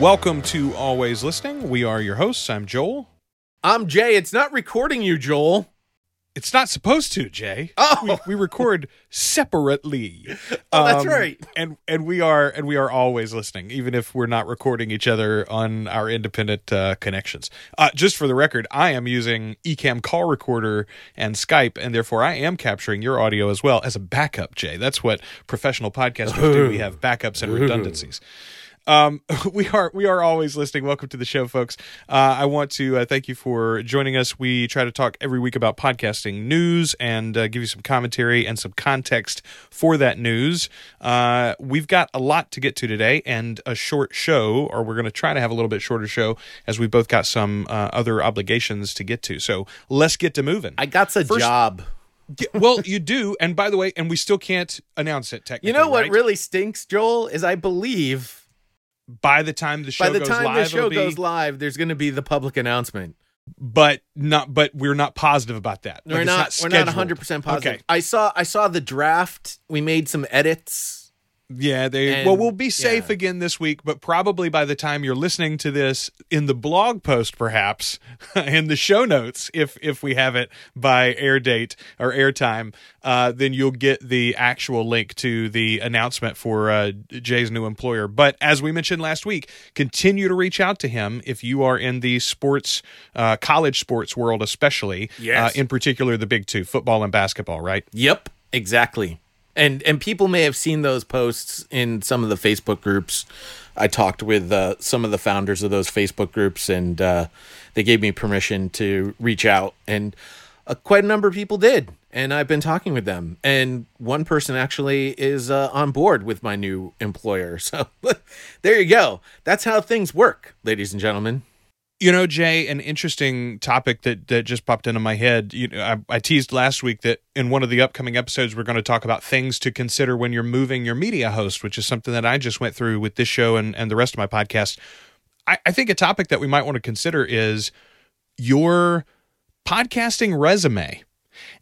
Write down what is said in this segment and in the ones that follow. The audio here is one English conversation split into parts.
Welcome to Always Listening. We are your hosts. I'm Joel. I'm Jay. It's not recording you, Joel. It's not supposed to, Jay. Oh. we, we record separately. Oh, that's Um, right. And and we are and we are always listening, even if we're not recording each other on our independent uh, connections. Uh, just for the record, I am using Ecamm call recorder and Skype, and therefore I am capturing your audio as well as a backup. Jay, that's what professional podcasters do. We have backups and redundancies. Um, we are we are always listening. Welcome to the show, folks. Uh, I want to uh, thank you for joining us. We try to talk every week about podcasting news and uh, give you some commentary and some context for that news. Uh, we've got a lot to get to today and a short show, or we're going to try to have a little bit shorter show as we both got some uh, other obligations to get to. So let's get to moving. I got a First- job. Well, you do, and by the way, and we still can't announce it technically. You know what right? really stinks, Joel, is I believe by the time the show by the goes time live, the show be- goes live, there's going to be the public announcement. but not but we're not positive about that we're it's not, we're not 100 percent positive. okay I saw I saw the draft. We made some edits. Yeah they And- well we'll be safe yeah. again this week but probably by the time you're listening to this in the blog post perhaps in the show notes if if we have it by air date or air time uh then you'll get the actual link to the announcement for uh jay's new employer but as we mentioned last week continue to reach out to him if you are in the sports uh college sports world especially Yes. uh, in particular the big two football and basketball right Yep, exactly. And and people may have seen those posts in some of the Facebook groups. I talked with uh, some of the founders of those Facebook groups, and uh, they gave me permission to reach out, and uh, quite a number of people did. And I've been talking with them, and one person actually is uh, on board with my new employer. So there you go. That's how things work, ladies and gentlemen. You know, Jay, an interesting topic that, that just popped into my head. You know, I, I teased last week that in one of the upcoming episodes, we're going to talk about things to consider when you're moving your media host, which is something that I just went through with this show and, and the rest of my podcast. I, I think a topic that we might want to consider is your podcasting resume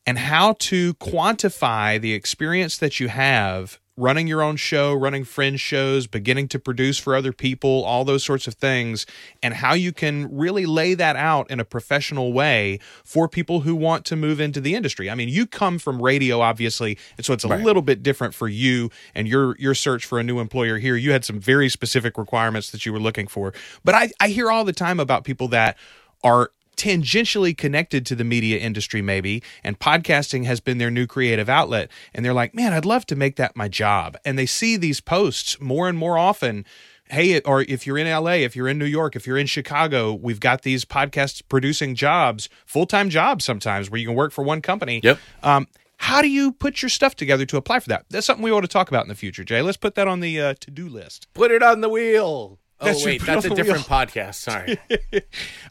and how to quantify the experience that you have running your own show, running friend shows, beginning to produce for other people, all those sorts of things, and how you can really lay that out in a professional way for people who want to move into the industry. I mean, you come from radio obviously, and so it's a Right. little bit different for you and your your search for a new employer here. You had some very specific requirements that you were looking for. But I I hear all the time about people that are tangentially connected to the media industry maybe and podcasting has been their new creative outlet. And they're like man i'd love to make that my job. And they see these posts more and more often. Hey or if you're in la if you're in new york if you're in chicago we've got these podcast producing jobs full-time jobs sometimes where you can work for one company. Yep. um, how do you put your stuff together to apply for that? That's something we ought to talk about in the future jay. Let's put that on the uh, to-do list. Put it on the wheel. Oh That's right, wait, that's a the wheel. different podcast. Sorry.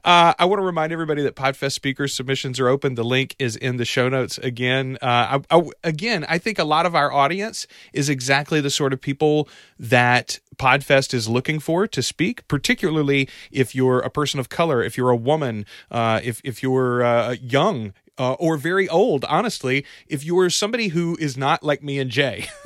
Uh, I want to remind everybody that Podfest speakers submissions are open. The link is in the show notes. Again, uh, I, I, again, I think a lot of our audience is exactly the sort of people that Podfest is looking for to speak. Particularly if you're a person of color, if you're a woman, uh, if if you're uh, young. Uh, or very old, honestly, if you're somebody who is not like me and Jay,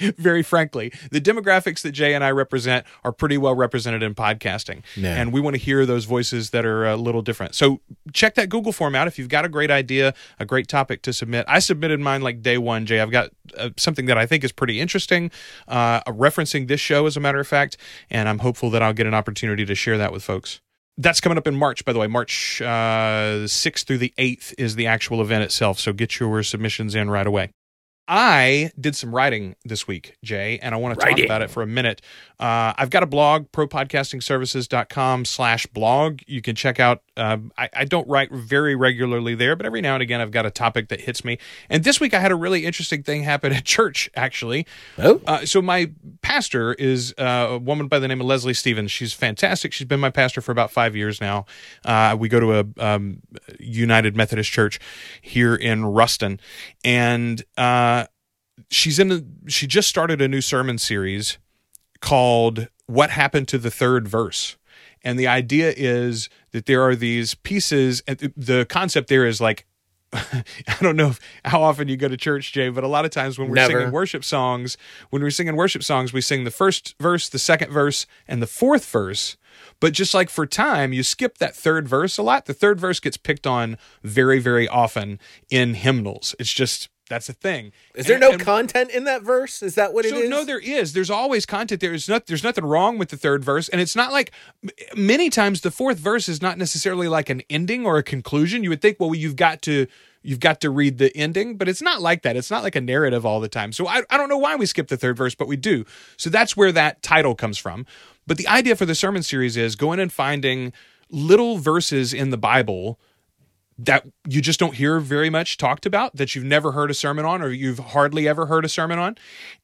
very frankly, the demographics that Jay and I represent are pretty well represented in podcasting. And we want to hear those voices that are a little different. So check that Google form out if you've got a great idea, a great topic to submit. I submitted mine like day one, Jay. I've got uh, something that I think is pretty interesting, uh, referencing this show, as a matter of fact, and I'm hopeful that I'll get an opportunity to share that with folks. That's coming up in March, by the way. March uh, 6th through the 8th is the actual event itself. So get your submissions in right away. I did some writing this week, Jay, and I want to talk about it for a minute. Uh, I've got a blog, propodcastingservices.com slash blog. You can check out, uh, I, I don't write very regularly there, but every now and again I've got a topic that hits me. And this week I had a really interesting thing happen at church, actually. Oh. Uh, so my pastor is uh, a woman by the name of Leslie Stevens. She's fantastic. She's been my pastor for about five years now. Uh, we go to a um, United Methodist Church here in Ruston, and uh, she's in. A, she just started a new sermon series called "What Happened to the Third Verse." And the idea is that there are these pieces, and the concept there is like I don't know if, how often you go to church, Jay, but a lot of times when we're Never. singing worship songs, when we're singing worship songs, we sing the first verse, the second verse, and the fourth verse. But just like for time, you skip that third verse a lot. The third verse gets picked on very, very often in hymnals. It's just that's a thing. Is there And- no and- content in that verse? Is that what it so is? no, there is. There's always content. There's not. There's nothing wrong with the third verse, and it's not like many times the fourth verse is not necessarily like an ending or a conclusion. You would think, well, you've got to you've got to read the ending, but it's not like that. It's not like a narrative all the time. So I I don't know why we skip the third verse, but we do. So that's where that title comes from. But the idea for the sermon series is going and finding little verses in the Bible that you just don't hear very much talked about that you've never heard a sermon on or you've hardly ever heard a sermon on.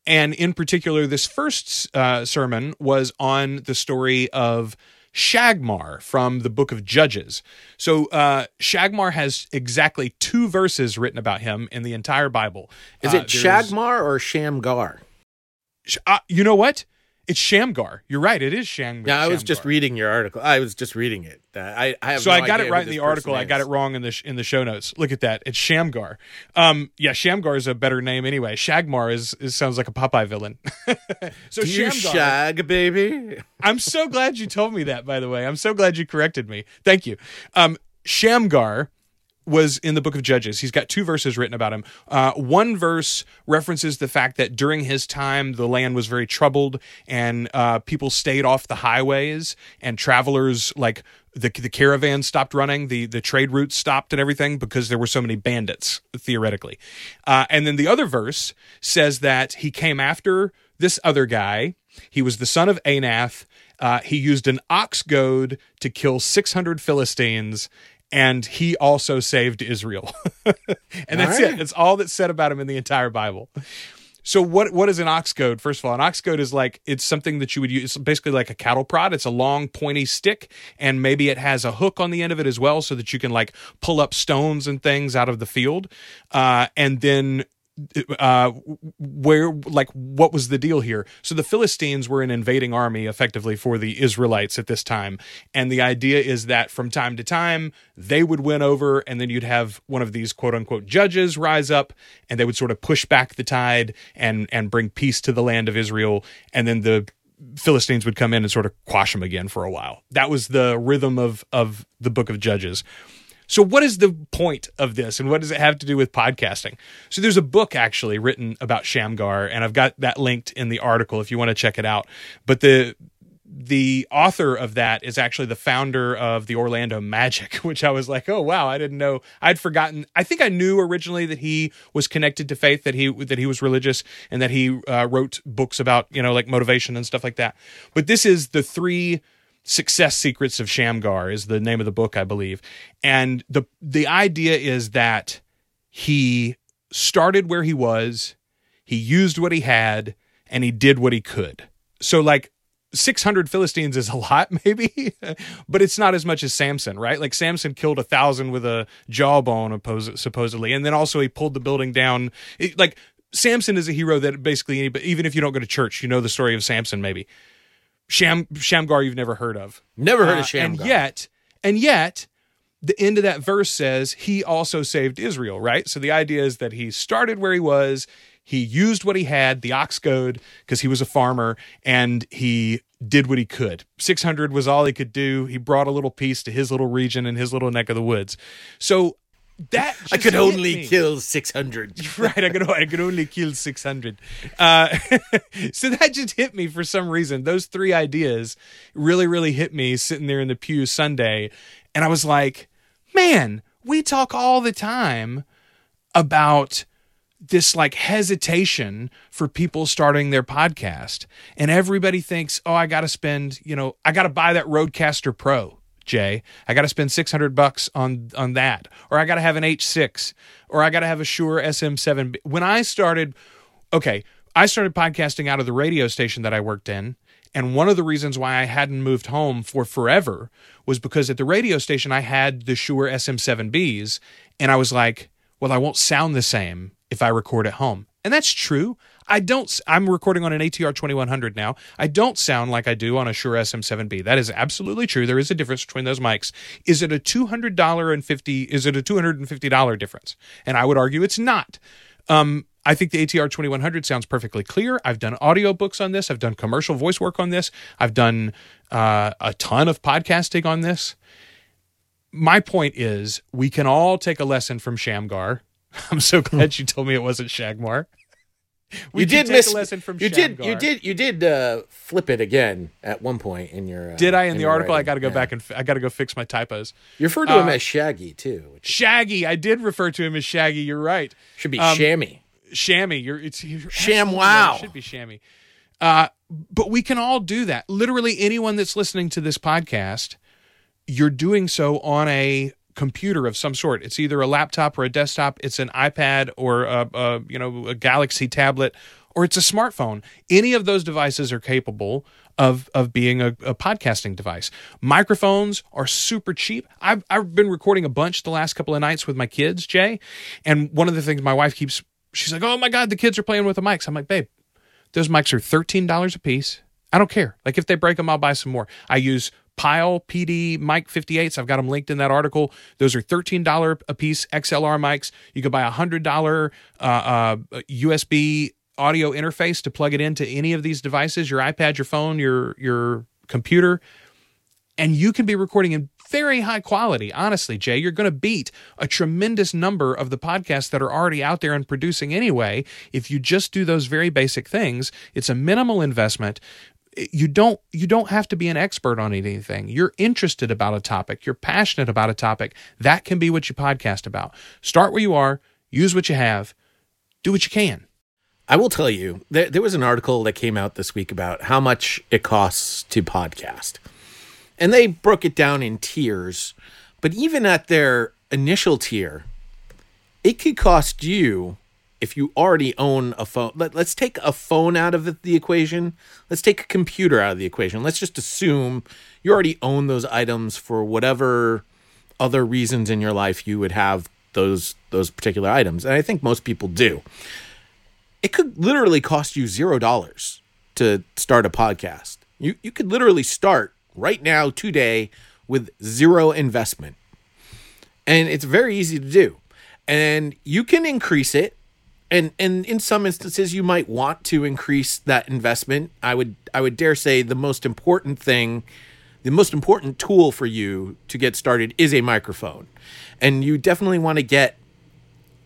And in particular this first uh, sermon was on the story of shagmar from the book of judges. So uh, shagmar has exactly two verses written about him in the entire bible. Is Uh, it there's- Shagmar or Shamgar? Uh, you know what it's shamgar you're right it is shamgar Yeah, I was just reading your article. I was just reading it. Uh, I, I have So no I got it right in the article. I got it wrong in the sh- in the show notes. Look at that. It's Shamgar. Um, yeah, Shamgar is a better name anyway. Shagmar is, is sounds like a Popeye villain. so Do you Shamgar. shag, baby? I'm so glad you told me that. By the way, I'm so glad you corrected me. Thank you. Um, Shamgar was in the book of Judges. He's got two verses written about him. Uh, one verse references the fact that during his time, the land was very troubled and uh, people stayed off the highways and travelers, like the, the caravan stopped running, the, the trade routes stopped and everything because there were so many bandits, theoretically. Uh, and then the other verse says that he came after this other guy. He was the son of Anath. Uh, he used an ox goad to kill 600 Philistines and he also saved Israel. and that's All right. it. That's all that's said about him in the entire Bible. So what what is an ox goad? First of all, an ox goad is like it's something that you would use. It's basically like a cattle prod. It's a long pointy stick, and maybe it has a hook on the end of it as well, so that you can like pull up stones and things out of the field. Uh, and then uh where like what was the deal here? So the philistines were an invading army effectively for the israelites at this time. And the idea is that from time to time they would win over and then you'd have one of these quote unquote judges rise up and they would sort of push back the tide and and bring peace to the land of israel. And then the philistines would come in and sort of quash them again for a while. That was the rhythm of of the book of judges so, what is the point of this, and what does it have to do with podcasting? So, there's a book actually written about Shamgar, and I've got that linked in the article if you want to check it out. But the the author of that is actually the founder of the Orlando Magic, which I was like, oh wow, I didn't know. I'd forgotten. I think I knew originally that he was connected to faith, that he that he was religious, and that he uh, wrote books about you know like motivation and stuff like that. But this is the three Success Secrets of Shamgar is the name of the book, I believe. And the the idea is that he started where he was, he used what he had, and he did what he could. So like 600 Philistines is a lot, maybe, but it's not as much as Samson, right? Like Samson killed a thousand with a jawbone, supposedly, and then also he pulled the building down. It- like Samson is a hero that basically, even if you don't go to church, you know the story of Samson, maybe. Sham Shamgar you've never heard of. Never heard Uh, of Shamgar. And yet, and yet, the end of that verse says he also saved Israel, right? So the idea is that he started where he was, he used what he had, the ox goad, because he was a farmer, and he did what he could. 600 was all he could do. He brought a little peace to his little region and his little neck of the woods. So that I could only kill 600. right i could i could only kill 600 uh so that just hit me for some reason. Those three ideas really really hit me sitting there in the pew sunday and i was like man we talk all the time about this like hesitation for people starting their podcast and everybody thinks oh i gotta spend you know i gotta buy that RODECaster Pro jay i gotta spend 600 bucks on on that or i gotta have an h6 or i gotta have a shure sm7 when i started okay i started podcasting out of the radio station that i worked in and one of the reasons why i hadn't moved home for forever was because at the radio station i had the shure sm7bs and i was like well i won't sound the same if I record at home. And that's true. I don't I'm recording on an ATR 2100 now. I don't sound like I do on a Shure SM7B. That is absolutely true. There is a difference between those mics. Is it a $200 and 50 is it a $250 difference? And I would argue it's not. Um I think the ATR 2100 sounds perfectly clear. I've done audiobooks on this. I've done commercial voice work on this. I've done uh, a ton of podcasting on this. My point is, we can all take a lesson from Shamgar. I'm so glad you told me it wasn't Shagmar. We you did miss a lesson from you did you did you did uh, flip it again at one point in your uh, Did I in the your article? I got to go Yeah. back and I got to go fix my typos. You referred to him uh, as Shaggy too, Shaggy. I did refer to him as Shaggy. You're right. should be um, Shammy. Shammy. You're it's you're Sham wow. right. Should be Shammy. Uh, but we can all do that. Literally, anyone that's listening to this podcast, you're doing so on a computer of some sort. It's either a laptop or a desktop. It's an iPad or a, a you know a Galaxy tablet or it's a smartphone. Any of those devices are capable of of being a, a podcasting device. Microphones are super cheap. I've I've been recording a bunch the last couple of nights with my kids, Jay, and one of the things my wife keeps she's like, "Oh my god, the kids are playing with the mics." I'm like, "Babe, those mics are thirteen dollars a piece. I don't care. Like if they break them, I'll buy some more. I use Pyle PD mic 58s. I've got them linked in that article. Those are thirteen dollar a piece XLR mics. You could buy a hundred dollar uh, uh, USB audio interface to plug it into any of these devices, your iPad, your phone, your your computer, and you can be recording in very high quality. Honestly, Jay, you're going to beat a tremendous number of the podcasts that are already out there and producing anyway. If you just do those very basic things, it's a minimal investment. You don't you don't have to be an expert on anything. You're interested about a topic, you're passionate about a topic. That can be what you podcast about. Start where you are, use what you have, do what you can. I will tell you, there, there was an article that came out this week about how much it costs to podcast. And they broke it down in tiers. But even at their initial tier, it could cost you, if you already own a phone, let, let's take a phone out of the, the equation. Let's take a computer out of the equation. Let's just assume you already own those items for whatever other reasons in your life you would have those those particular items. And I think most people do it could literally cost you zero dollars to start a podcast. You you could literally start right now today with zero investment. And it's very easy to do. And you can increase it. And and in some instances you might want to increase that investment. I would I would dare say the most important thing the most important tool for you to get started is a microphone. And you definitely want to get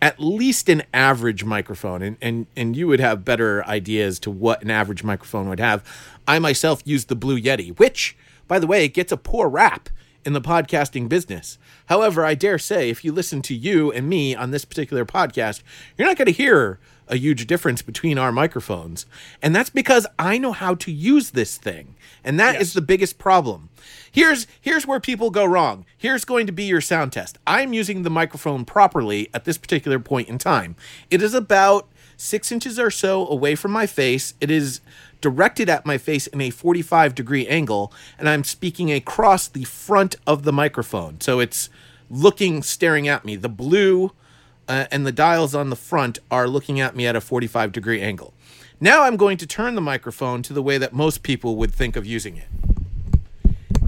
at least an average microphone and, and and you would have better ideas to what an average microphone would have i myself use the blue yeti which by the way it gets a poor rap in the podcasting business. However i dare say if you listen to you and me on this particular podcast you're not going to hear a huge difference between our microphones. And that's because i know how to use this thing and that is the biggest problem. Here's here's where people go wrong. Here's going to be your sound test. I'm using the microphone properly at this particular point in time. It is about six inches or so away from my face. It is directed at my face in a 45 degree angle and i'm speaking across the front of the microphone. So it's looking staring at me. The blue uh, and the dials on the front are looking at me at a 45 degree angle. Now i'm going to turn the microphone to the way that most people would think of using it.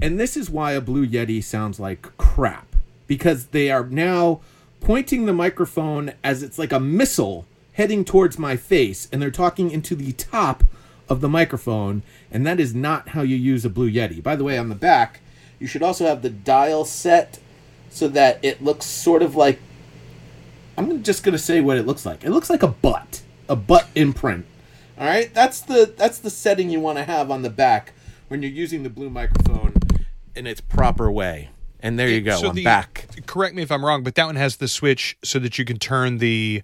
And this is why a Blue Yeti sounds like crap because they are now pointing the microphone as it's like a missile heading towards my face and they're talking into the top of the microphone and that is not how you use a Blue Yeti. By the way, on the back, you should also have the dial set so that it looks sort of like I'm just going to say what it looks like. It looks like a butt, a butt imprint. All right? That's the that's the setting you want to have on the back when you're using the blue microphone in its proper way. And there you go. So I'm the- back. Correct me if I'm wrong, but that one has the switch so that you can turn the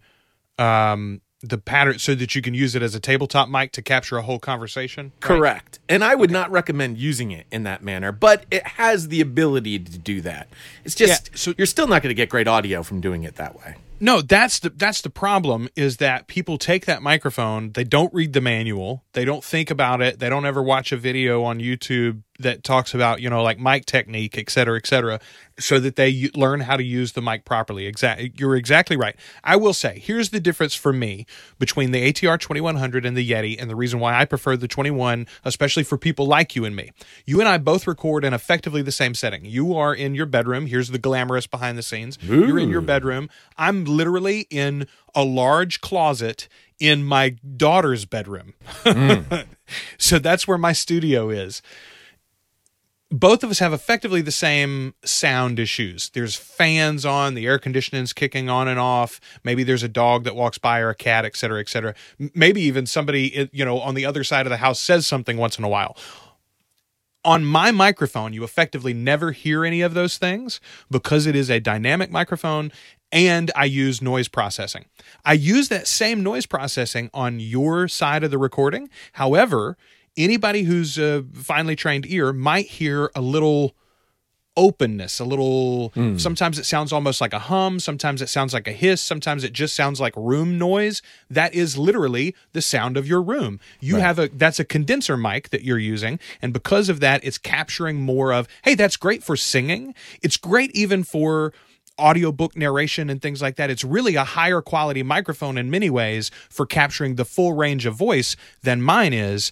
um the pattern so that you can use it as a tabletop mic to capture a whole conversation. right? Correct. And I would not recommend using it in that manner, but it has the ability to do that. It's just Yeah, so- you're still not going to get great audio from doing it that way. No, that's the that's the problem is that people take that microphone, they don't read the manual, they don't think about it, they don't ever watch a video on YouTube that talks about you know like mic technique, et cetera, et cetera, so that they u- learn how to use the mic properly. Exactly, you're exactly right. I will say here's the difference for me between the ATR 2100 and the Yeti, and the reason why I prefer the 21, especially for people like you and me. You and I both record in effectively the same setting. You are in your bedroom. Here's the glamorous behind the scenes. You're in your bedroom. I'm literally in a large closet in my daughter's bedroom. Mm. so that's where my studio is. Both of us have effectively the same sound issues. There's fans on, the air conditioning's kicking on and off. Maybe there's a dog that walks by or a cat, et cetera, et cetera. Maybe even somebody, you know, on the other side of the house says something once in a while on my microphone, you effectively never hear any of those things because it is a dynamic microphone and I use noise processing. I use that same noise processing on your side of the recording. However, anybody who's a finely trained ear might hear a little openness, a little hmm. sometimes it sounds almost like a hum, sometimes it sounds like a hiss, sometimes it just sounds like room noise. That is literally the sound of your room. You have a that's a condenser mic that you're using and because of that it's capturing more of hey, that's great for singing. It's great even for audiobook narration and things like that. It's really a higher quality microphone in many ways for capturing the full range of voice than mine is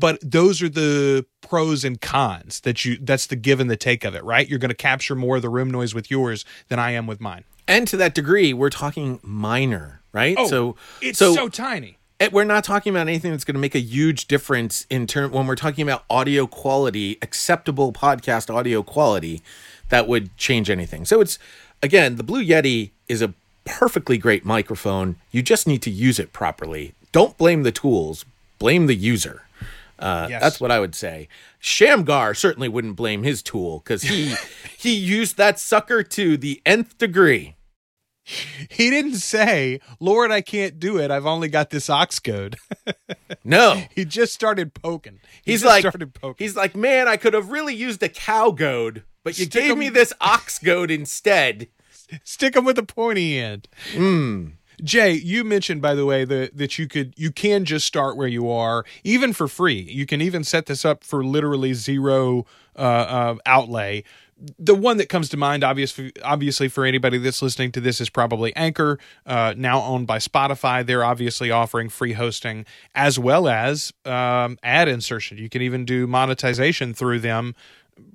but those are the pros and cons that you that's the give and the take of it right you're going to capture more of the room noise with yours than i am with mine And to that degree, we're talking minor, right? Oh, so Oh, it's so, tiny we're not talking about anything that's going to make a huge difference in term when we're talking about audio quality, acceptable podcast audio quality that would change anything. So it's again, the Blue Yeti is a perfectly great microphone. You just need to use it properly. Don't blame the tools, blame the user. Uh, Yes. That's what I would say. Shamgar certainly wouldn't blame his tool because he he used that sucker to the nth degree. he didn't say lord i can't do it i've only got this ox goad No, he just started poking He he's like started poking he's like, man, I could have really used a cow goad, but you Stick gave 'em- me this ox goad instead. stick him with a pointy end Hmm. Jay, you mentioned by the way that that you could you can just start where you are, even for free. You can even set this up for literally zero uh, uh, outlay. The one that comes to mind, obviously, obviously for anybody that's listening to this, is probably Anchor, uh, now owned by Spotify. They're obviously offering free hosting as well as um, ad insertion. You can even do monetization through them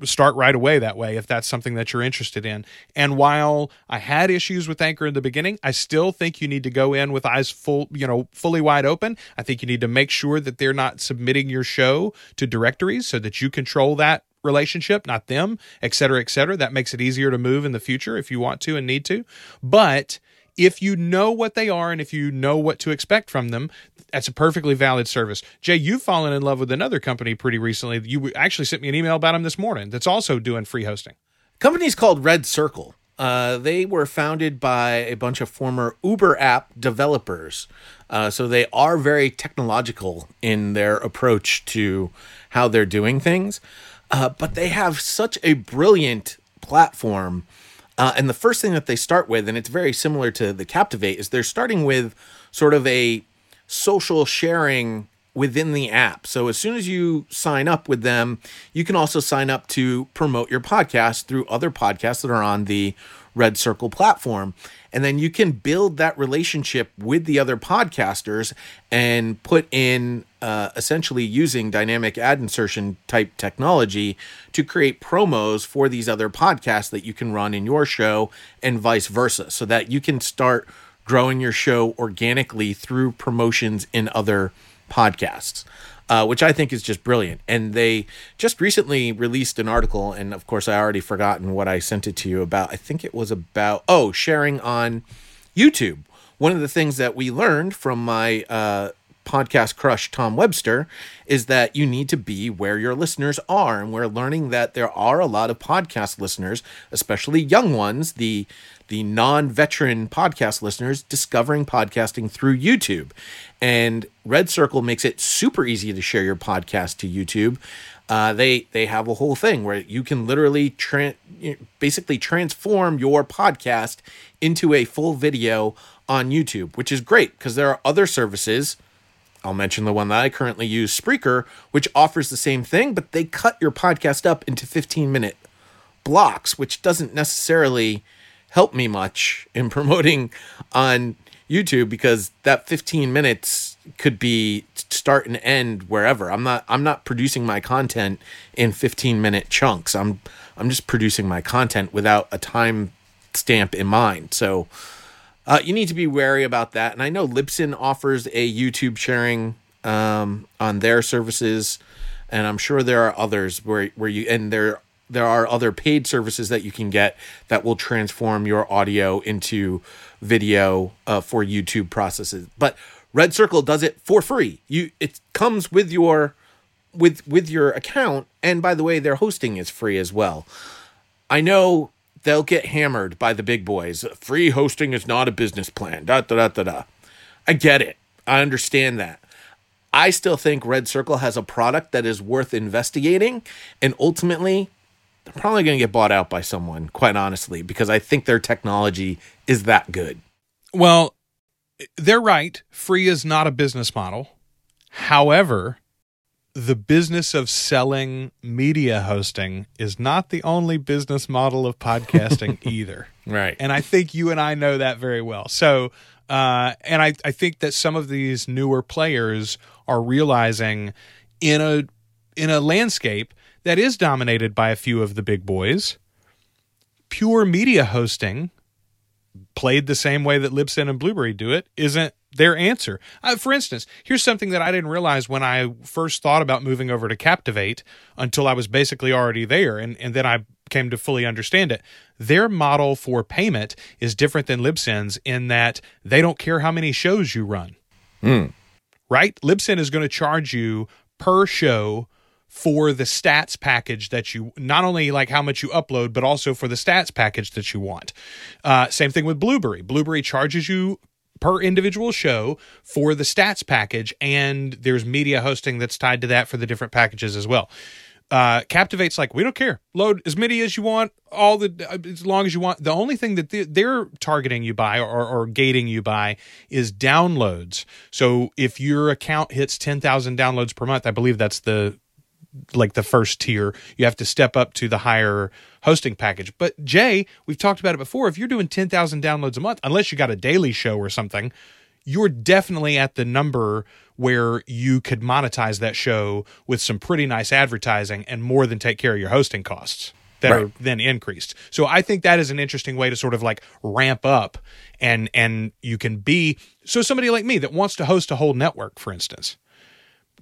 start right away that way if that's something that you're interested in. And while I had issues with Anchor in the beginning, I still think you need to go in with eyes full, you know, fully wide open. I think you need to make sure that they're not submitting your show to directories so that you control that relationship, not them, et cetera, et cetera. That makes it easier to move in the future if you want to and need to. But if you know what they are and if you know what to expect from them, that's a perfectly valid service. Jay, you've fallen in love with another company pretty recently. You actually sent me an email about them this morning that's also doing free hosting. Company's called Red Circle. Uh, they were founded by a bunch of former Uber app developers. Uh, so they are very technological in their approach to how they're doing things. Uh, but they have such a brilliant platform. Uh, and the first thing that they start with, and it's very similar to the Captivate, is they're starting with sort of a social sharing within the app. So as soon as you sign up with them, you can also sign up to promote your podcast through other podcasts that are on the Red Circle platform. And then you can build that relationship with the other podcasters and put in uh, essentially using dynamic ad insertion type technology to create promos for these other podcasts that you can run in your show and vice versa so that you can start growing your show organically through promotions in other podcasts, uh, which I think is just brilliant. And they just recently released an article, and of course, I already forgotten what I sent it to you about. I think it was about, oh, sharing on YouTube. One of the things that we learned from my uh, podcast crush, Tom Webster, is that you need to be where your listeners are. And we're learning that there are a lot of podcast listeners, especially young ones, the the non-veteran podcast listeners discovering podcasting through YouTube. And Red Circle makes it super easy to share your podcast to YouTube. Uh, they they have a whole thing where you can literally tra- basically transform your podcast into a full video on YouTube, which is great because there are other services I'll mention the one that I currently use, Spreaker, which offers the same thing, but they cut your podcast up into 15 minute blocks, which doesn't necessarily help me much in promoting on YouTube because that 15 minutes could be start and end wherever. I'm not I'm not producing my content in 15 minute chunks. I'm I'm just producing my content without a time stamp in mind. So uh, you need to be wary about that. And I know Libsyn offers a YouTube sharing um, on their services, and I'm sure there are others where where you and there there are other paid services that you can get that will transform your audio into video uh, for YouTube processes. But Red Circle does it for free. You it comes with your with with your account, and by the way, their hosting is free as well. I know they'll get hammered by the big boys. Free hosting is not a business plan. Da da da da da. I get it. I understand that. I still think Red Circle has a product that is worth investigating, and ultimately, they're probably going to get bought out by someone. Quite honestly, because I think their technology is that good. Well, they're right. Free is not a business model. However, the business of selling media hosting is not the only business model of podcasting either. Right. And I think you and I know that very well. So, uh, and I, I think that some of these newer players are realizing in a in a landscape that is dominated by a few of the big boys, pure media hosting played the same way that Libsyn and Blubrry do it isn't their answer. Uh, for instance, here's something that I didn't realize when I first thought about moving over to Captivate until I was basically already there, and, and then I came to fully understand it. Their model for payment is different than Libsyn's in that they don't care how many shows you run. Mm. Right? Libsyn is going to charge you per show for the stats package that you not only like how much you upload but also for the stats package that you want. Uh, same thing with Blubrry. Blubrry charges you per individual show for the stats package and there's media hosting that's tied to that for the different packages as well. Uh, captivate's like we don't care. Load as many as you want all the uh, as long as you want. The only thing that they're targeting you by or, or gating you by is downloads. So if your account hits 10,000 downloads per month i believe that's the like the first tier. You have to step up to the higher hosting package. But Jay, we've talked about it before. If you're doing 10,000 downloads a month, unless you got a daily show or something, you're definitely at the number where you could monetize that show with some pretty nice advertising and more than take care of your hosting costs that right. are then increased. So I think that is an interesting way to sort of like ramp up and and you can be so somebody like me that wants to host a whole network for instance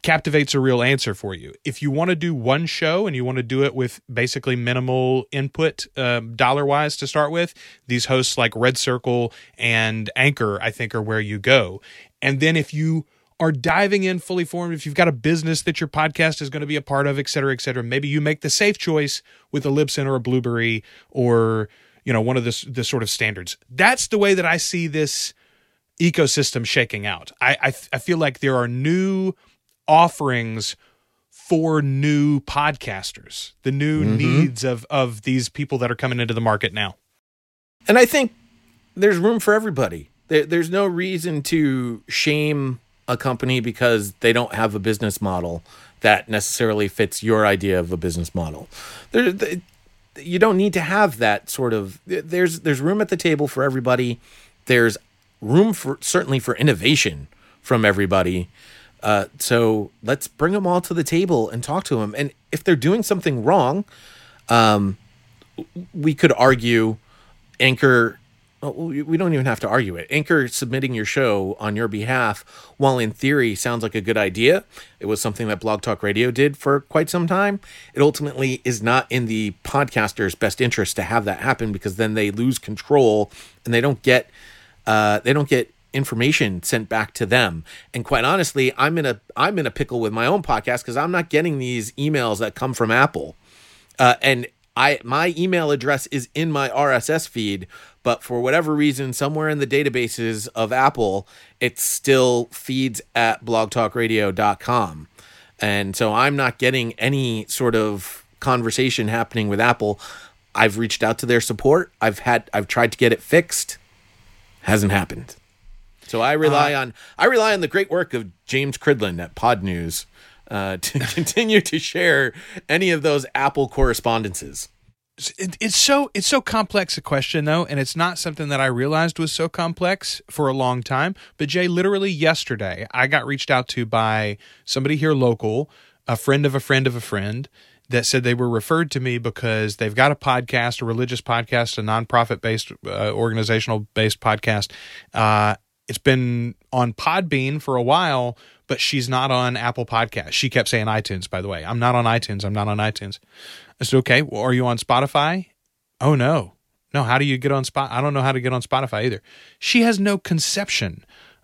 Captivate's a real answer for you. If you want to do one show and you want to do it with basically minimal input um, dollar wise to start with, these hosts like Red Circle and Anchor, I think, are where you go. And then if you are diving in fully formed, if you've got a business that your podcast is going to be a part of, et cetera, et cetera, maybe you make the safe choice with a Libsyn or a Blubrry or you know one of the the sort of standards. That's the way that I see this ecosystem shaking out. I, I, I feel like there are new offerings for new podcasters, the new mm-hmm. needs of of these people that are coming into the market now. And I think there's room for everybody. There, there's no reason to shame a company because they don't have a business model that necessarily fits your idea of a business model. There, you don't need to have that sort of. There's there's room at the table for everybody. There's room for certainly for innovation from everybody. Uh, so let's bring them all to the table and talk to them. And if they're doing something wrong, um, we could argue Anchor. We don't even have to argue it. Anchor submitting your show on your behalf, while in theory sounds like a good idea, it was something that Blog Talk Radio did for quite some time. It ultimately is not in the podcaster's best interest to have that happen because then they lose control and they don't get uh, they don't get information sent back to them. And quite honestly, I'm in a I'm in a pickle with my own podcast because I'm not getting these emails that come from Apple. Uh, and I my email address is in my RSS feed, but for whatever reason, somewhere in the databases of Apple, it still feeds at blogtalkradio.com. And so I'm not getting any sort of conversation happening with Apple. I've reached out to their support. I've had I've tried to get it fixed. Hasn't happened. So I rely on I rely on the great work of James Cridland at Podnews uh, to continue to share any of those Apple correspondences. it, it's so it's so complex a question though and it's not something that i realized was so complex for a long time but jay literally yesterday i got reached out to by somebody here local a friend of a friend of a friend that said they were referred to me because they've got a podcast a religious podcast a nonprofit based uh, organizational based podcast uh, it's been on podbean for a while but she's not on apple podcast she kept saying itunes by the way i'm not on itunes i'm not on itunes I said, okay, well, are you on Spotify? Oh, no. No, how do you get on Spot? I don't know how to get on Spotify either. She has no conception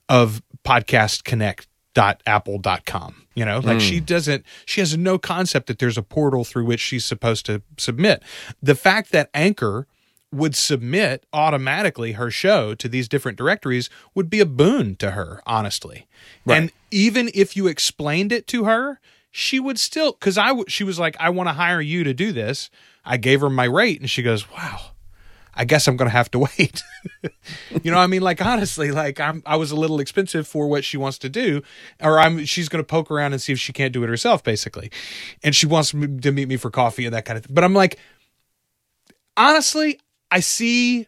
of podcastconnect.apple.com. You know, like she hmm. doesn't, she has no concept that there's a portal through which she's supposed to submit. The fact that Anchor would submit automatically her show to these different directories would be a boon to her, honestly. And even if you explained it to her, she would still because I w- she was like, I want to hire you to do this. I gave her my rate, and she goes, Wow, I guess I'm gonna have to wait. you know, what I mean, like honestly, like I'm I was a little expensive for what she wants to do, or I'm she's gonna poke around and see if she can't do it herself, basically, and she wants me to meet me for coffee and that kind of thing. But I'm like, honestly, I see,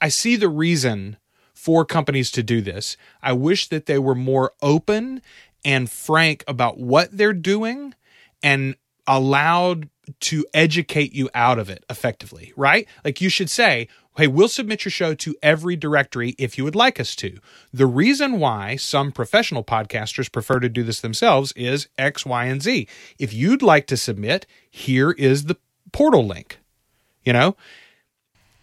I see the reason for companies to do this. I wish that they were more open and frank about what they're doing and allowed to educate you out of it effectively, right? Like you should say, hey, we'll submit your show to every directory if you would like us to. The reason why some professional podcasters prefer to do this themselves is X, Y, and Z. If you'd like to submit, here is the portal link. You know,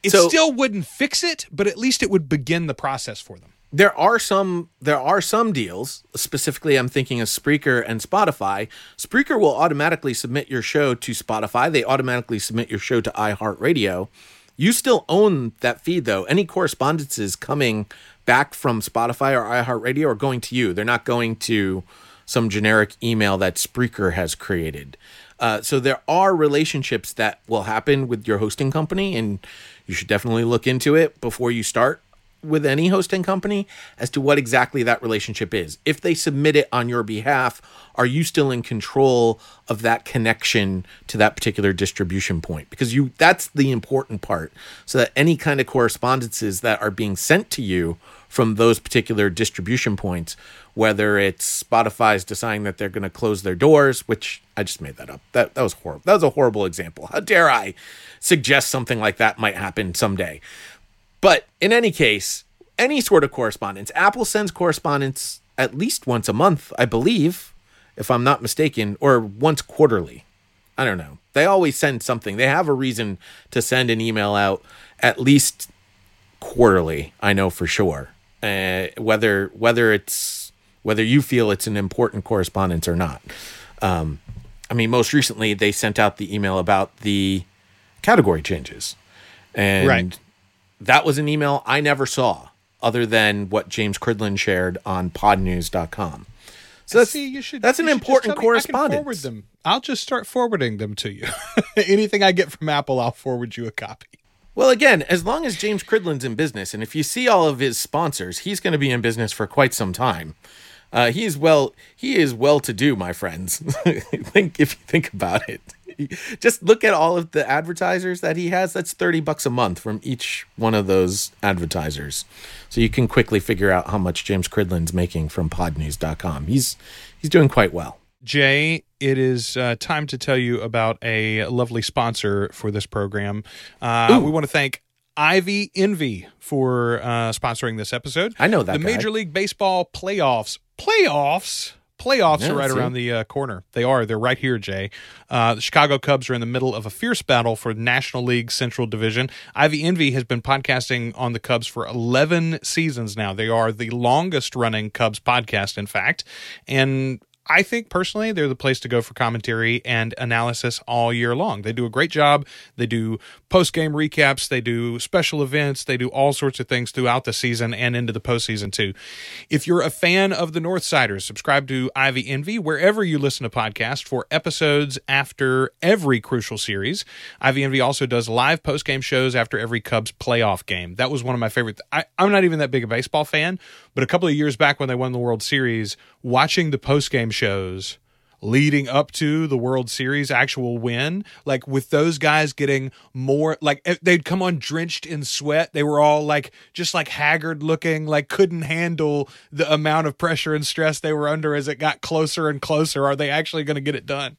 it So- still wouldn't fix it, but at least it would begin the process for them. There are some there are some deals, specifically I'm thinking of Spreaker and Spotify. Spreaker will automatically submit your show to Spotify. They automatically submit your show to iHeartRadio. You still own that feed though. Any correspondences coming back from Spotify or iHeartRadio are going to you. They're not going to some generic email that Spreaker has created. Uh, so there are relationships that will happen with your hosting company, and you should definitely look into it before you start with any hosting company as to what exactly that relationship is. If they submit it on your behalf, are you still in control of that connection to that particular distribution point? Because you that's the important part. So that any kind of correspondences that are being sent to you from those particular distribution points, whether it's Spotify's deciding that they're going to close their doors, which I just made that up. That that was horrible. That was a horrible example. How dare I suggest something like that might happen someday? But in any case, any sort of correspondence, Apple sends correspondence at least once a month, I believe, if I'm not mistaken, or once quarterly. I don't know. They always send something. They have a reason to send an email out at least quarterly. I know for sure. Uh, whether whether it's whether you feel it's an important correspondence or not. Um, I mean, most recently they sent out the email about the category changes, and Right. that was an email I never saw, other than what James Cridland shared on PodNews.com. So that's See, you should. that's an should important me. I can correspondence. forward them. I'll just start forwarding them to you. Anything I get from Apple, I'll forward you a copy. Well, again, as long as James Cridland's in business, and if you see all of his sponsors, he's going to be in business for quite some time. Uh, he is well. He is well to do, my friends. think if you think about it, just look at all of the advertisers that he has. That's thirty bucks a month from each one of those advertisers, so you can quickly figure out how much James Cridland's making from PodNews.com. He's he's doing quite well. Jay, it is uh, time to tell you about a lovely sponsor for this program. Uh, we want to thank Ivy Envy for uh, sponsoring this episode. I know that the guy. Major League Baseball playoffs. Playoffs. Playoffs Yeah, are right around the uh, corner. They are. They're right here, Jay. Uh, the Chicago Cubs are in the middle of a fierce battle for National League Central Division. Ivy Envy has been podcasting on the Cubs for 11 seasons now. They are the longest running Cubs podcast, in fact. And I think personally they're the place to go for commentary and analysis all year long. They do a great job. They do post game recaps, they do special events, they do all sorts of things throughout the season and into the postseason too. If you're a fan of the Northsiders, subscribe to Ivy Envy wherever you listen to podcasts for episodes after every crucial series. Ivy Envy also does live post game shows after every Cubs playoff game. That was one of my favorite. I, I'm not even that big a baseball fan, but a couple of years back when they won the World Series, watching the post game shows leading up to the World Series actual win, like with those guys getting more like eh, they'd come on drenched in sweat. They were all like just like haggard looking, like couldn't handle the amount of pressure and stress they were under as it got closer and closer. Are they actually going to get it done?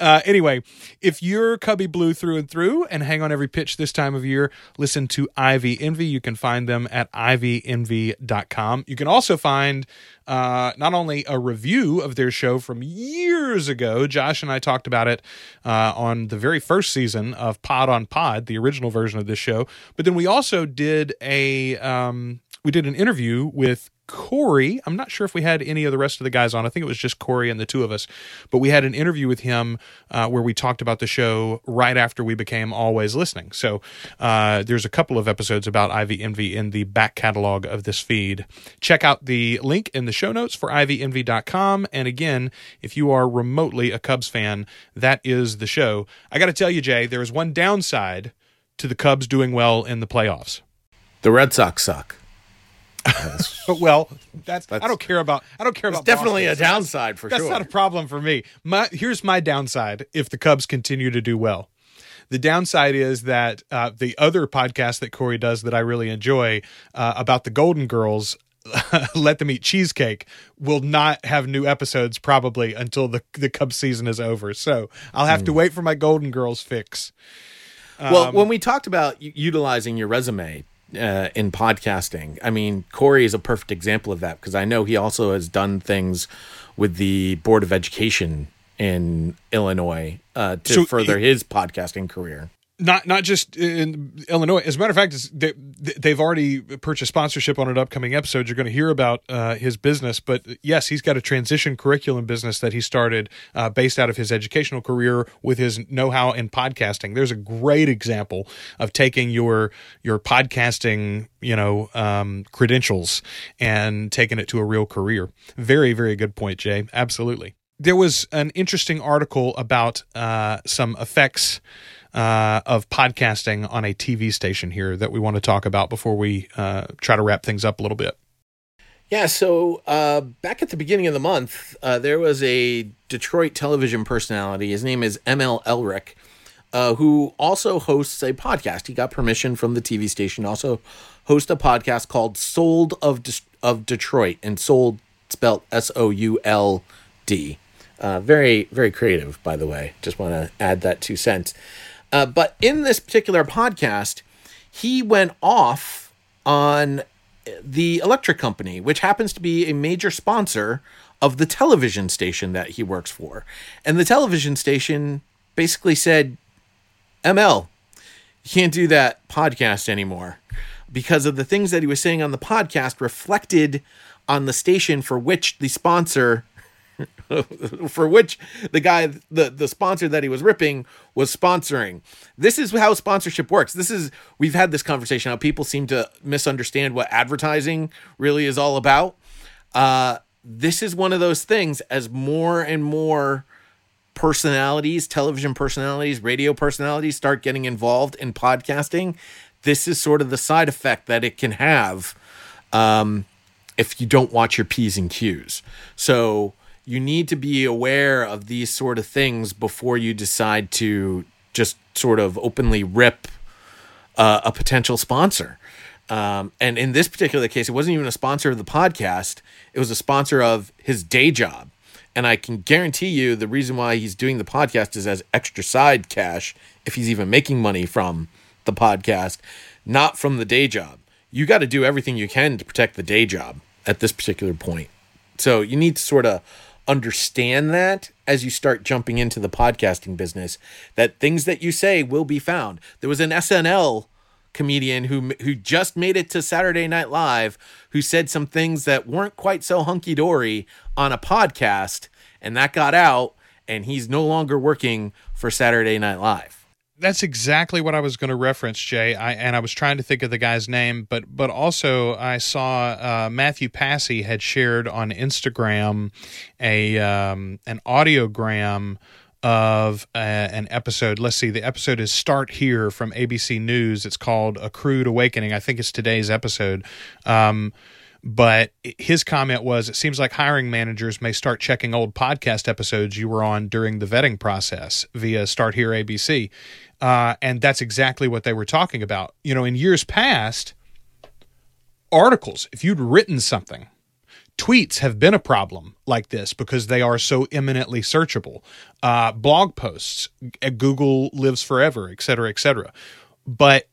Uh, anyway, if you're Cubby Blue through and through and hang on every pitch this time of year, listen to Ivy Envy. You can find them at ivyenvy.com. You can also find uh, not only a review of their show from years ago, Josh and I talked about it uh, on the very first season of Pod on Pod, the original version of this show, but then we also did a. Um, we did an interview with Corey. I'm not sure if we had any of the rest of the guys on. I think it was just Corey and the two of us. But we had an interview with him uh, where we talked about the show right after we became always listening. So uh, there's a couple of episodes about Ivy Envy in the back catalog of this feed. Check out the link in the show notes for ivyenvy.com. And again, if you are remotely a Cubs fan, that is the show. I got to tell you, Jay, there is one downside to the Cubs doing well in the playoffs. The Red Sox suck. But well, that's, that's, I don't care about I don't care about definitely Boston. a downside for that's sure. That's not a problem for me. My here's my downside if the Cubs continue to do well. The downside is that uh, the other podcast that Corey does that I really enjoy uh, about the Golden Girls, Let Them Eat Cheesecake, will not have new episodes probably until the the Cubs season is over. So I'll have mm. to hmm. wait for my Golden Girls fix. Um, well, when we talked about utilizing your resume uh, in podcasting. I mean, Corey is a perfect example of that because I know he also has done things with the Board of Education in Illinois uh, to so further his podcasting career not not just in Illinois. As a matter of fact, they, they've already purchased sponsorship on an upcoming episode. You're going to hear about uh, his business, but yes, he's got a transition curriculum business that he started uh, based out of his educational career with his know-how in podcasting. There's a great example of taking your your podcasting, you know, um, credentials and taking it to a real career. Very very good point, Jay. Absolutely. There was an interesting article about uh, some effects uh, of podcasting on a TV station here that we want to talk about before we uh, try to wrap things up a little bit. Yeah, so uh, back at the beginning of the month, uh, there was a Detroit television personality. His name is ML Elrick, uh, who also hosts a podcast. He got permission from the TV station also host a podcast called Sould of De- of Detroit, and Sould spelled S O U L D. Uh, very very creative, by the way. Just want to add that two cents. Uh, but in this particular podcast, he went off on the electric company, which happens to be a major sponsor of the television station that he works for. And the television station basically said, ML, you can't do that podcast anymore because of the things that he was saying on the podcast reflected on the station for which the sponsor for which the guy the the sponsor that he was ripping was sponsoring. This is how sponsorship works. This is we've had this conversation how people seem to misunderstand what advertising really is all about. Uh, this is one of those things as more and more personalities, television personalities, radio personalities start getting involved in podcasting. This is sort of the side effect that it can have um, if you don't watch your P's and Q's. So you need to be aware of these sort of things before you decide to just sort of openly rip uh, a potential sponsor. Um, and in this particular case, it wasn't even a sponsor of the podcast, it was a sponsor of his day job. And I can guarantee you the reason why he's doing the podcast is as extra side cash, if he's even making money from the podcast, not from the day job. You got to do everything you can to protect the day job at this particular point. So you need to sort of understand that as you start jumping into the podcasting business that things that you say will be found. There was an SNL comedian who who just made it to Saturday Night Live who said some things that weren't quite so hunky dory on a podcast and that got out and he's no longer working for Saturday Night Live that's exactly what I was going to reference, Jay. I, and I was trying to think of the guy's name, but but also I saw uh, Matthew Passy had shared on Instagram a um, an audiogram of uh, an episode. Let's see, the episode is "Start Here" from ABC News. It's called "A Crude Awakening." I think it's today's episode. Um, But his comment was it seems like hiring managers may start checking old podcast episodes you were on during the vetting process via Start Here ABC. Uh, and that's exactly what they were talking about. You know, in years past, articles, if you'd written something, tweets have been a problem like this because they are so eminently searchable. Uh, blog posts, Google lives forever, et cetera, et cetera. But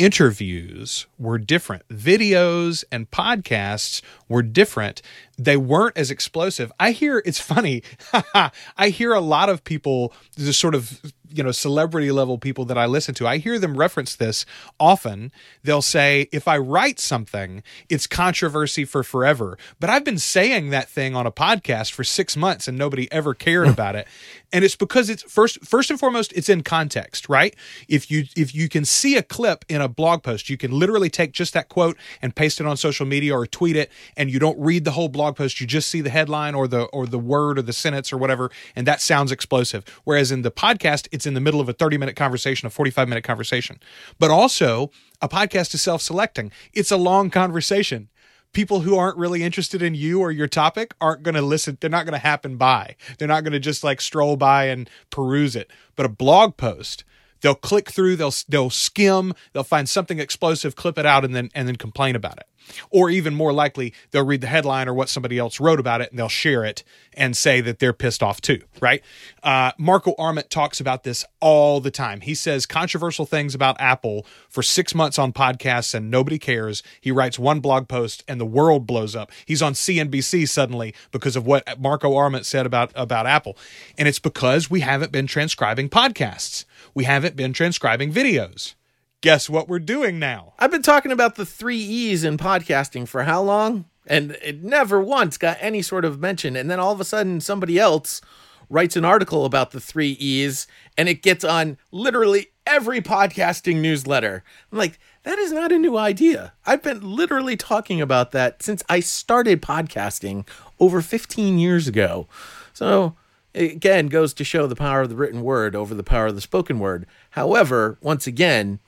interviews were different. Videos and podcasts were different. They weren't as explosive. I hear it's funny. I hear a lot of people, the sort of you know celebrity level people that I listen to, I hear them reference this often. They'll say, "If I write something, it's controversy for forever." But I've been saying that thing on a podcast for six months, and nobody ever cared hmm. about it. And it's because it's first, first and foremost, it's in context, right? If you if you can see a clip in a blog post, you can literally take just that quote and paste it on social media or tweet it, and you don't read the whole blog post. You just see the headline or the or the word or the sentence or whatever, and that sounds explosive. Whereas in the podcast, it's in the middle of a 30 minute conversation, a 45 minute conversation. But also, a podcast is self selecting, it's a long conversation. People who aren't really interested in you or your topic aren't going to listen. They're not going to happen by. They're not going to just like stroll by and peruse it. But a blog post, they'll click through, they'll they'll skim, they'll find something explosive, clip it out, and then and then complain about it. Or even more likely, they'll read the headline or what somebody else wrote about it and they'll share it and say that they're pissed off too, right? Uh, Marco Arment talks about this all the time. He says controversial things about Apple for six months on podcasts and nobody cares. He writes one blog post and the world blows up. He's on CNBC suddenly because of what Marco Arment said about, about Apple. And it's because we haven't been transcribing podcasts. We haven't been transcribing videos guess what we're doing now? I've been talking about the three E's in podcasting for how long? And it never once got any sort of mention. And then all of a sudden, somebody else writes an article about the three E's and it gets on literally every podcasting newsletter. I'm like, that is not a new idea. I've been literally talking about that since I started podcasting over 15 years ago. So, again, goes to show the power of the written word over the power of the spoken word. However, once again,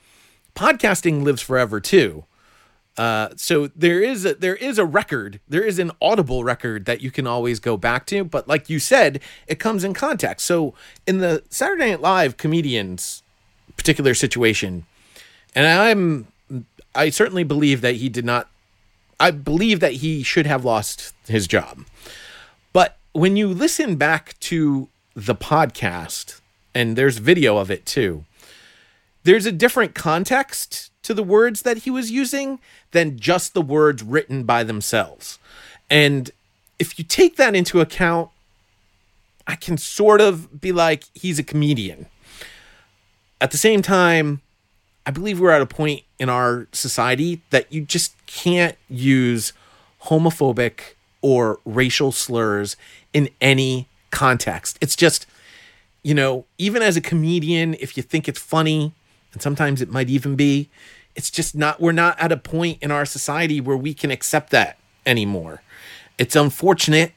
podcasting lives forever too. Uh, so there is a, there is a record, there is an audible record that you can always go back to. But like you said, it comes in context. So in the Saturday Night Live comedians particular situation, and I'm I certainly believe that he did not. I believe that he should have lost his job. When you listen back to the podcast, and there's video of it too, there's a different context to the words that he was using than just the words written by themselves. And if you take that into account, I can sort of be like, he's a comedian. At the same time, I believe we're at a point in our society that you just can't use homophobic or racial slurs in any context. It's just, you know, even as a comedian, if you think it's funny, and sometimes it might even be it's just not we're not at a point in our society where we can accept that anymore. It's unfortunate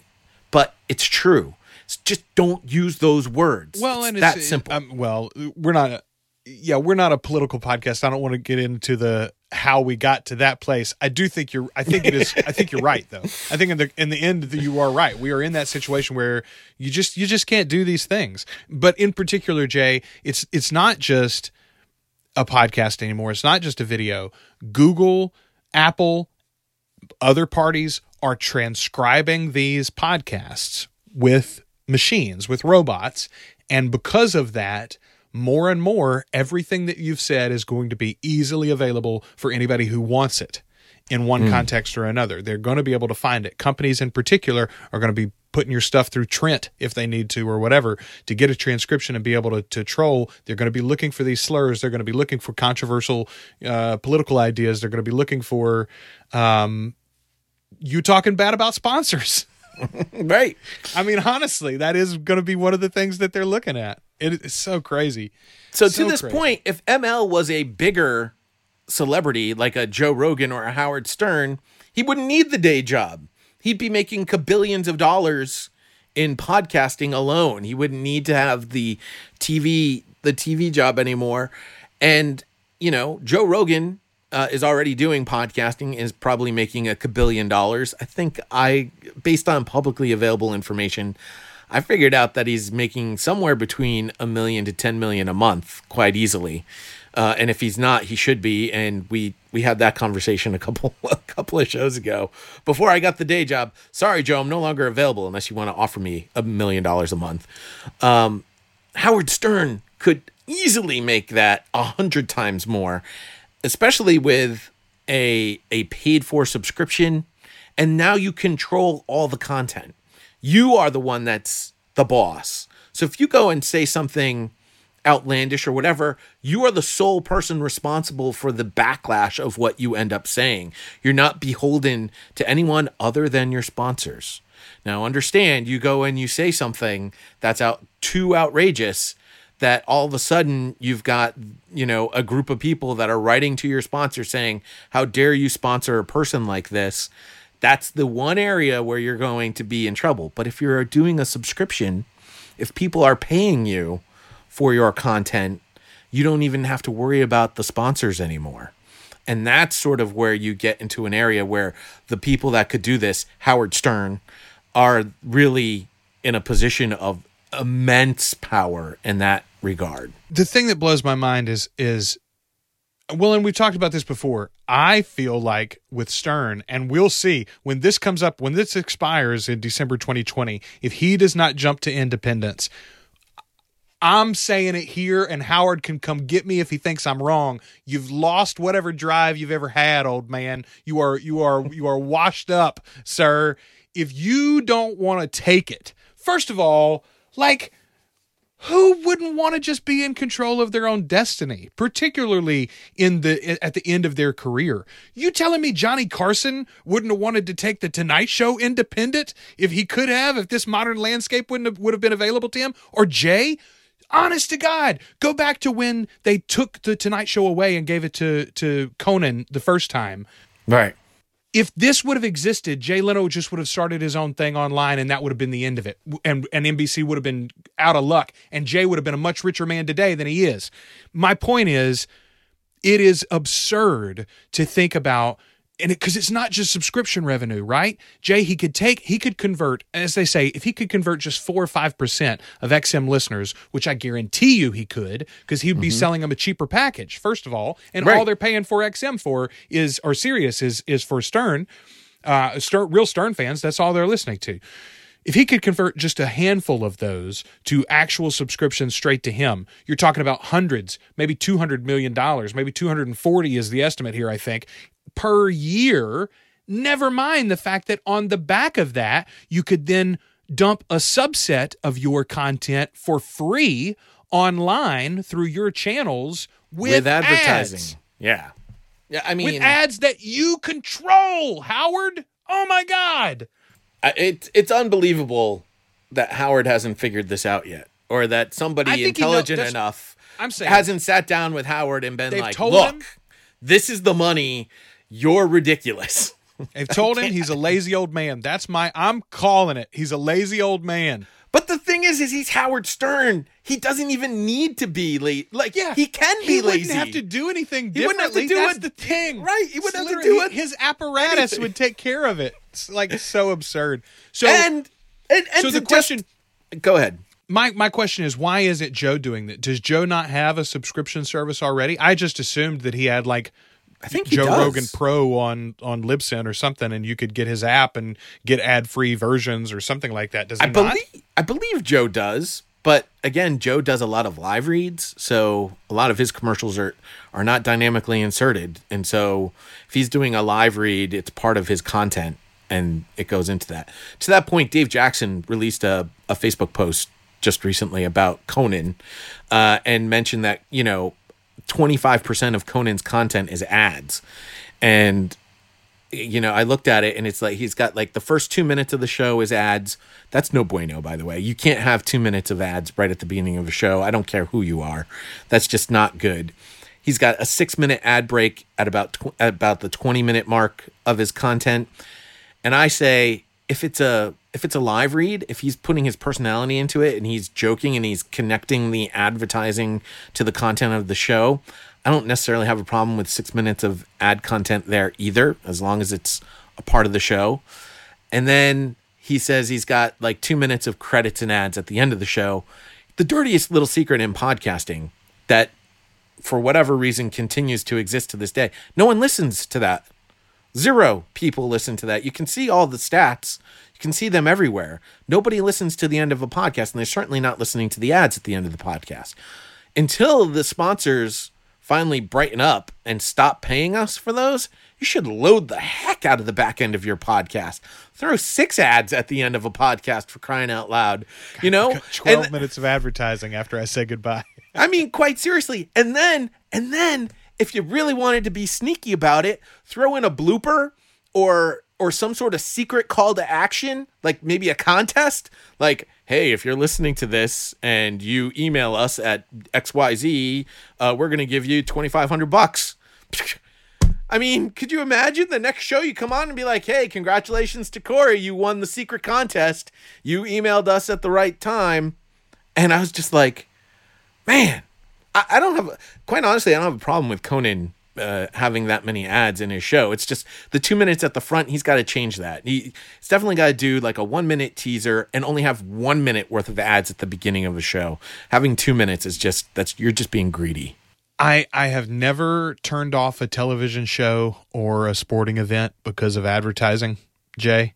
but it's true. It's just don't use those words. Well it's and that it's, simple. um, well we're not a, yeah we're not a political podcast. I don't want to get into the how we got to that place i do think you're i think it is i think you're right though i think in the in the end that you are right we are in that situation where you just you just can't do these things but in particular jay it's it's not just a podcast anymore. It's not just a video. Google, Apple, other parties are transcribing these podcasts with machines, with robots. And because of that, more and more, everything that you've said is going to be easily available for anybody who wants it in one mm. context or another. They're going to be able to find it. Companies in particular are going to be putting your stuff through Trint if they need to or whatever to get a transcription and be able to, to troll. They're going to be looking for these slurs. They're going to be looking for controversial uh, political ideas. They're going to be looking for um, you talking bad about sponsors. right. I mean, honestly, that is going to be one of the things that they're looking at. It is so crazy. So, so to this crazy. point, if ML was a bigger celebrity like a Joe Rogan or a Howard Stern, he wouldn't need the day job. He'd be making kabillions of dollars in podcasting alone. He wouldn't need to have the TV the TV job anymore. And you know, Joe Rogan uh, is already doing podcasting is probably making a kabillion dollars. I think I, based on publicly available information, I figured out that he's making somewhere between a million to 10 million a month quite easily. Uh, and if he's not, he should be. And we we had that conversation a couple a couple of shows ago before I got the day job. Sorry, Joe, I'm no longer available unless you want to offer me a million dollars a month. Um, Howard Stern could easily make that a hundred times more, especially with a a paid for subscription. And now you control all the content. You are the one that's the boss. So if you go and say something outlandish or whatever, you are the sole person responsible for the backlash of what you end up saying. You're not beholden to anyone other than your sponsors. Now, understand you go and you say something that's out too outrageous that all of a sudden you've got, you know, a group of people that are writing to your sponsor saying, How dare you sponsor a person like this? That's the one area where you're going to be in trouble. But if you're doing a subscription, if people are paying you for your content, you don't even have to worry about the sponsors anymore. And that's sort of where you get into an area where the people that could do this, Howard Stern, are really in a position of immense power in that regard. The thing that blows my mind is is well, and we've talked about this before. I feel like with Stern, and we'll see when this comes up, when this expires in December 2020, if he does not jump to independence, I'm saying it here, and Howard can come get me if he thinks I'm wrong. You've lost whatever drive you've ever had, old man. You are you are you are washed up, sir. If you don't want to take it, first of all, like who wouldn't want to just be in control of their own destiny particularly in the at the end of their career? You telling me johnny carson wouldn't have wanted to take the tonight show independent if he could have if this modern landscape wouldn't have would have been available to him? Or jay? Honest to god go back to when they took the tonight show away and gave it to to conan the first time. Right. If this would have existed, Jay Leno just would have started his own thing online, and that would have been the end of it. And and NBC would have been out of luck, and Jay would have been a much richer man today than he is. My point is, it is absurd to think about. And because it's not just subscription revenue, right? Jay, he could take, he could convert, as they say, if he could convert just four or five percent of XM listeners, which I guarantee you he could, because he'd be selling them a cheaper package, first of all, and Right. all they're paying for XM for is, or Sirius is, is for Stern uh, Stern, real Stern fans, that's all they're listening to. If he could convert just a handful of those to actual subscriptions straight to him, you're talking about hundreds, maybe $200 million, maybe 240 is the estimate here, I think, per year. Never mind the fact that on the back of that, you could then dump a subset of your content for free online through your channels with, With, advertising. ads Yeah. Yeah, I mean with ads that you control, Howard. Oh my God. I- it, it's unbelievable that Howard hasn't figured this out yet, or that somebody think he know- intelligent that's- enough I'm saying hasn't sat down with Howard and been like, told "Look, him- this is the money. You're ridiculous." they've told him he's a lazy old man. That's my. I'm calling it. He's a lazy old man. But the thing is, is he's Howard Stern. He doesn't even need to be late. Like, Yeah, he can be He lazy. He wouldn't have to do anything He wouldn't have to do That's it- the thing, right, he wouldn't It's have to do it- His apparatus anything. would take care of it. It's like so absurd. So, and and, and so the just- question. go ahead. My my question is why isn't Joe doing that? Does Joe not have a subscription service already? I just assumed that he had like I think Joe does. Rogan Pro on on Libsyn or something, and you could get his app and get ad free versions or something like that. Does I not? believe I believe Joe does, but again, Joe does a lot of live reads, so a lot of his commercials are are not dynamically inserted, and so if he's doing a live read, it's part of his content, and it goes into that. To that point, Dave Jackson released a a Facebook post just recently about Conan, uh, and mentioned that you know. 25% of Conan's content is ads. And you know, I looked at it and it's like he's got like the first two minutes of the show is ads. That's no bueno, by the way. You can't have two minutes of ads right at the beginning of a show. I don't care who you are. That's just not good. He's got a six minute ad break at about tw- at about the twenty minute mark of his content, and I say if it's a if it's a live read, if he's putting his personality into it and he's joking and he's connecting the advertising to the content of the show, I don't necessarily have a problem with six minutes of ad content there either, as long as it's a part of the show. And then he says he's got like two minutes of credits and ads at the end of the show. The dirtiest little secret in podcasting that, for whatever reason, continues to exist to this day. No one listens to that. Zero people listen to that. You can see all the stats. You can see them everywhere. Nobody listens to the end of a podcast, and they're certainly not listening to the ads at the end of the podcast. Until the sponsors finally brighten up and stop paying us for those, you should load the heck out of the back end of your podcast. Throw six ads at the end of a podcast for crying out loud. You know, 12 And- minutes of advertising after I say goodbye. I mean, quite seriously. And then, and then, if you really wanted to be sneaky about it, throw in a blooper or or some sort of secret call to action, like maybe a contest. Like, hey, if you're listening to this and you email us at XYZ, uh, we're gonna give you twenty five hundred bucks. I mean, could you imagine the next show you come on and be like, hey, congratulations to Corey, you won the secret contest. You emailed us at the right time. And I was just like, man, I, I don't have, quite honestly, I don't have a problem with Conan uh, having that many ads in his show. It's just the two minutes at the front, he's got to change that. He, he's definitely got to do like a one minute teaser and only have one minute worth of ads at the beginning of a show. Having two minutes is just, that's, you're just being greedy. I, I have never turned off a television show or a sporting event because of advertising, Jay.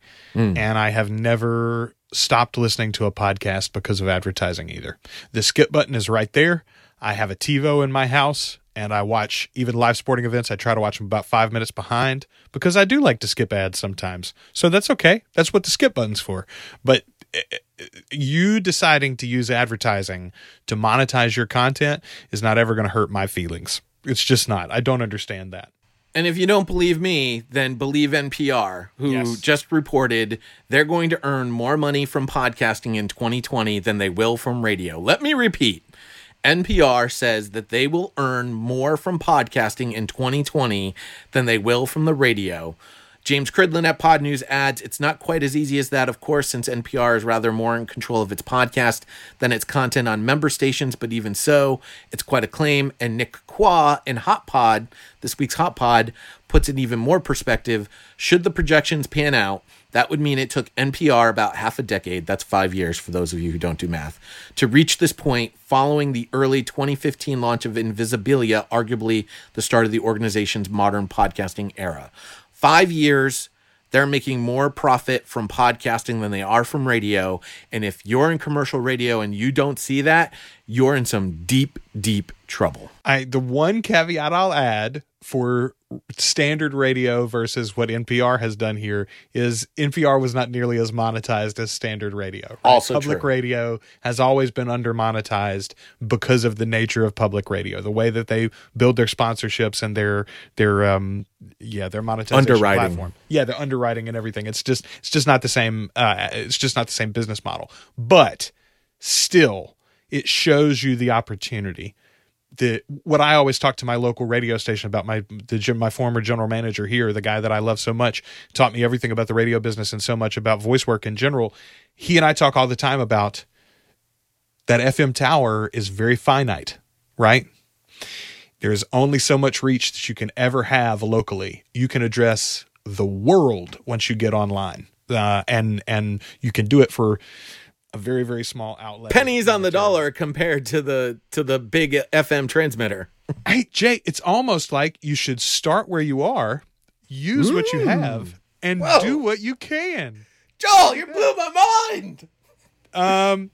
And I have never stopped listening to a podcast because of advertising either. The skip button is right there. I have a TiVo in my house and I watch even live sporting events. I try to watch them about five minutes behind because I do like to skip ads sometimes. So that's okay. That's what the skip button's for. But eh, you deciding to use advertising to monetize your content is not ever going to hurt my feelings. It's just not. I don't understand that. And if you don't believe me, then believe NPR, who Yes. just reported they're going to earn more money from podcasting in 2020 than they will from radio. Let me repeat. NPR says that they will earn more from podcasting in 2020 than they will from the radio. James Cridland at Podnews adds, it's not quite as easy as that, of course, since NPR is rather more in control of its podcast than its content on member stations, but even so, it's quite a claim. And Nick Quah in Hot Pod, this week's Hot Pod, puts it even more perspective. Should the projections pan out, that would mean it took NPR about half a decade, that's five years for those of you who don't do math, to reach this point following the early 2015 launch of Invisibilia, arguably the start of the organization's modern podcasting era. Five years, they're making more profit from podcasting than they are from radio. And if you're in commercial radio and you don't see that, you're in some deep, deep trouble. I the one caveat I'll add for standard radio versus what NPR has done here is NPR was not nearly as monetized as standard radio. right? Also public true. radio has always been under monetized because of the nature of public radio, the way that they build their sponsorships and their their um yeah their monetization Underwriting. platform. Yeah, the underwriting and everything. It's just it's just not the same. Uh, it's just not the same business model. But still, it shows you the opportunity the what I always talk to my local radio station about my the my former general manager here, the guy that I love so much, taught me everything about the radio business and so much about voice work in general. He and I talk all the time about that FM tower is very finite, right? There's only so much reach that you can ever have locally. You can address the world once you get online, uh, and and you can do it for a very very small outlet. Pennies on the dollar compared to the to the big FM transmitter. Hey, Jay, it's almost like you should start where you are, use what you have, and Whoa. do what you can. Joel, you blew my mind. Um,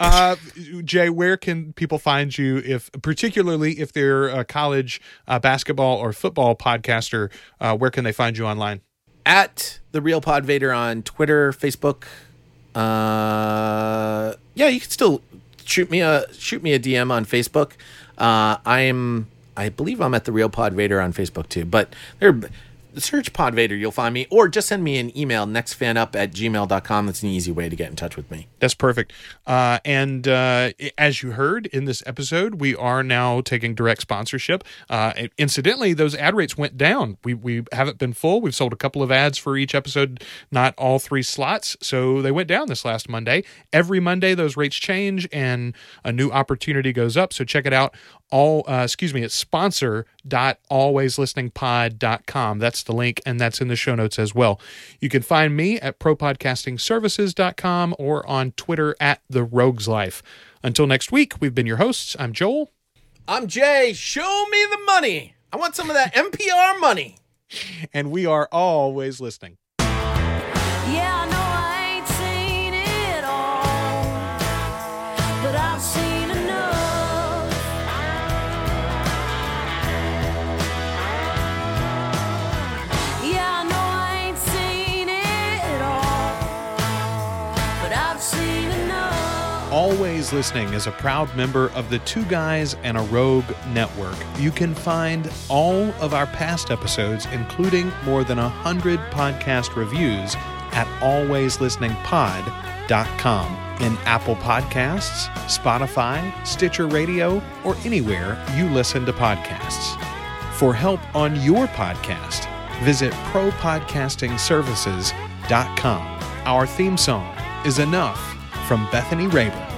uh, Jay, where can people find you if, particularly if they're a college uh, basketball or football podcaster? Uh, where can they find you online? At the Real Pod Vader on Twitter, Facebook. Uh, yeah, you can still shoot me a shoot me a DM on Facebook. Uh, I'm I believe I'm at the Real Pod Vader on Facebook too. But there search Podvader, you'll find me, or just send me an email, nextfanup at gmail.com. That's an easy way to get in touch with me. That's perfect. Uh, and uh, as you heard in this episode, we are now taking direct sponsorship. Uh, incidentally, those ad rates went down. We, we haven't been full. We've sold a couple of ads for each episode, not all three slots. So they went down this last Monday. Every Monday, those rates change and a new opportunity goes up. So check it out. All, uh, excuse me, it's sponsor.alwayslisteningpod.com. That's the link, and that's in the show notes as well. You can find me at propodcastingservices.com or on Twitter at the Rogues Life. Until next week, we've been your hosts. I'm Joel. I'm Jay. Show me the money. I want some of that NPR money. And we are always listening. Always Listening is a proud member of the Two Guys and a Rogue network. You can find all of our past episodes, including more than a hundred podcast reviews, at alwayslisteningpod.com in Apple Podcasts, Spotify, Stitcher Radio, or anywhere you listen to podcasts. For help on your podcast, visit propodcastingservices.com. Our theme song is Enough from Bethany Rayburn.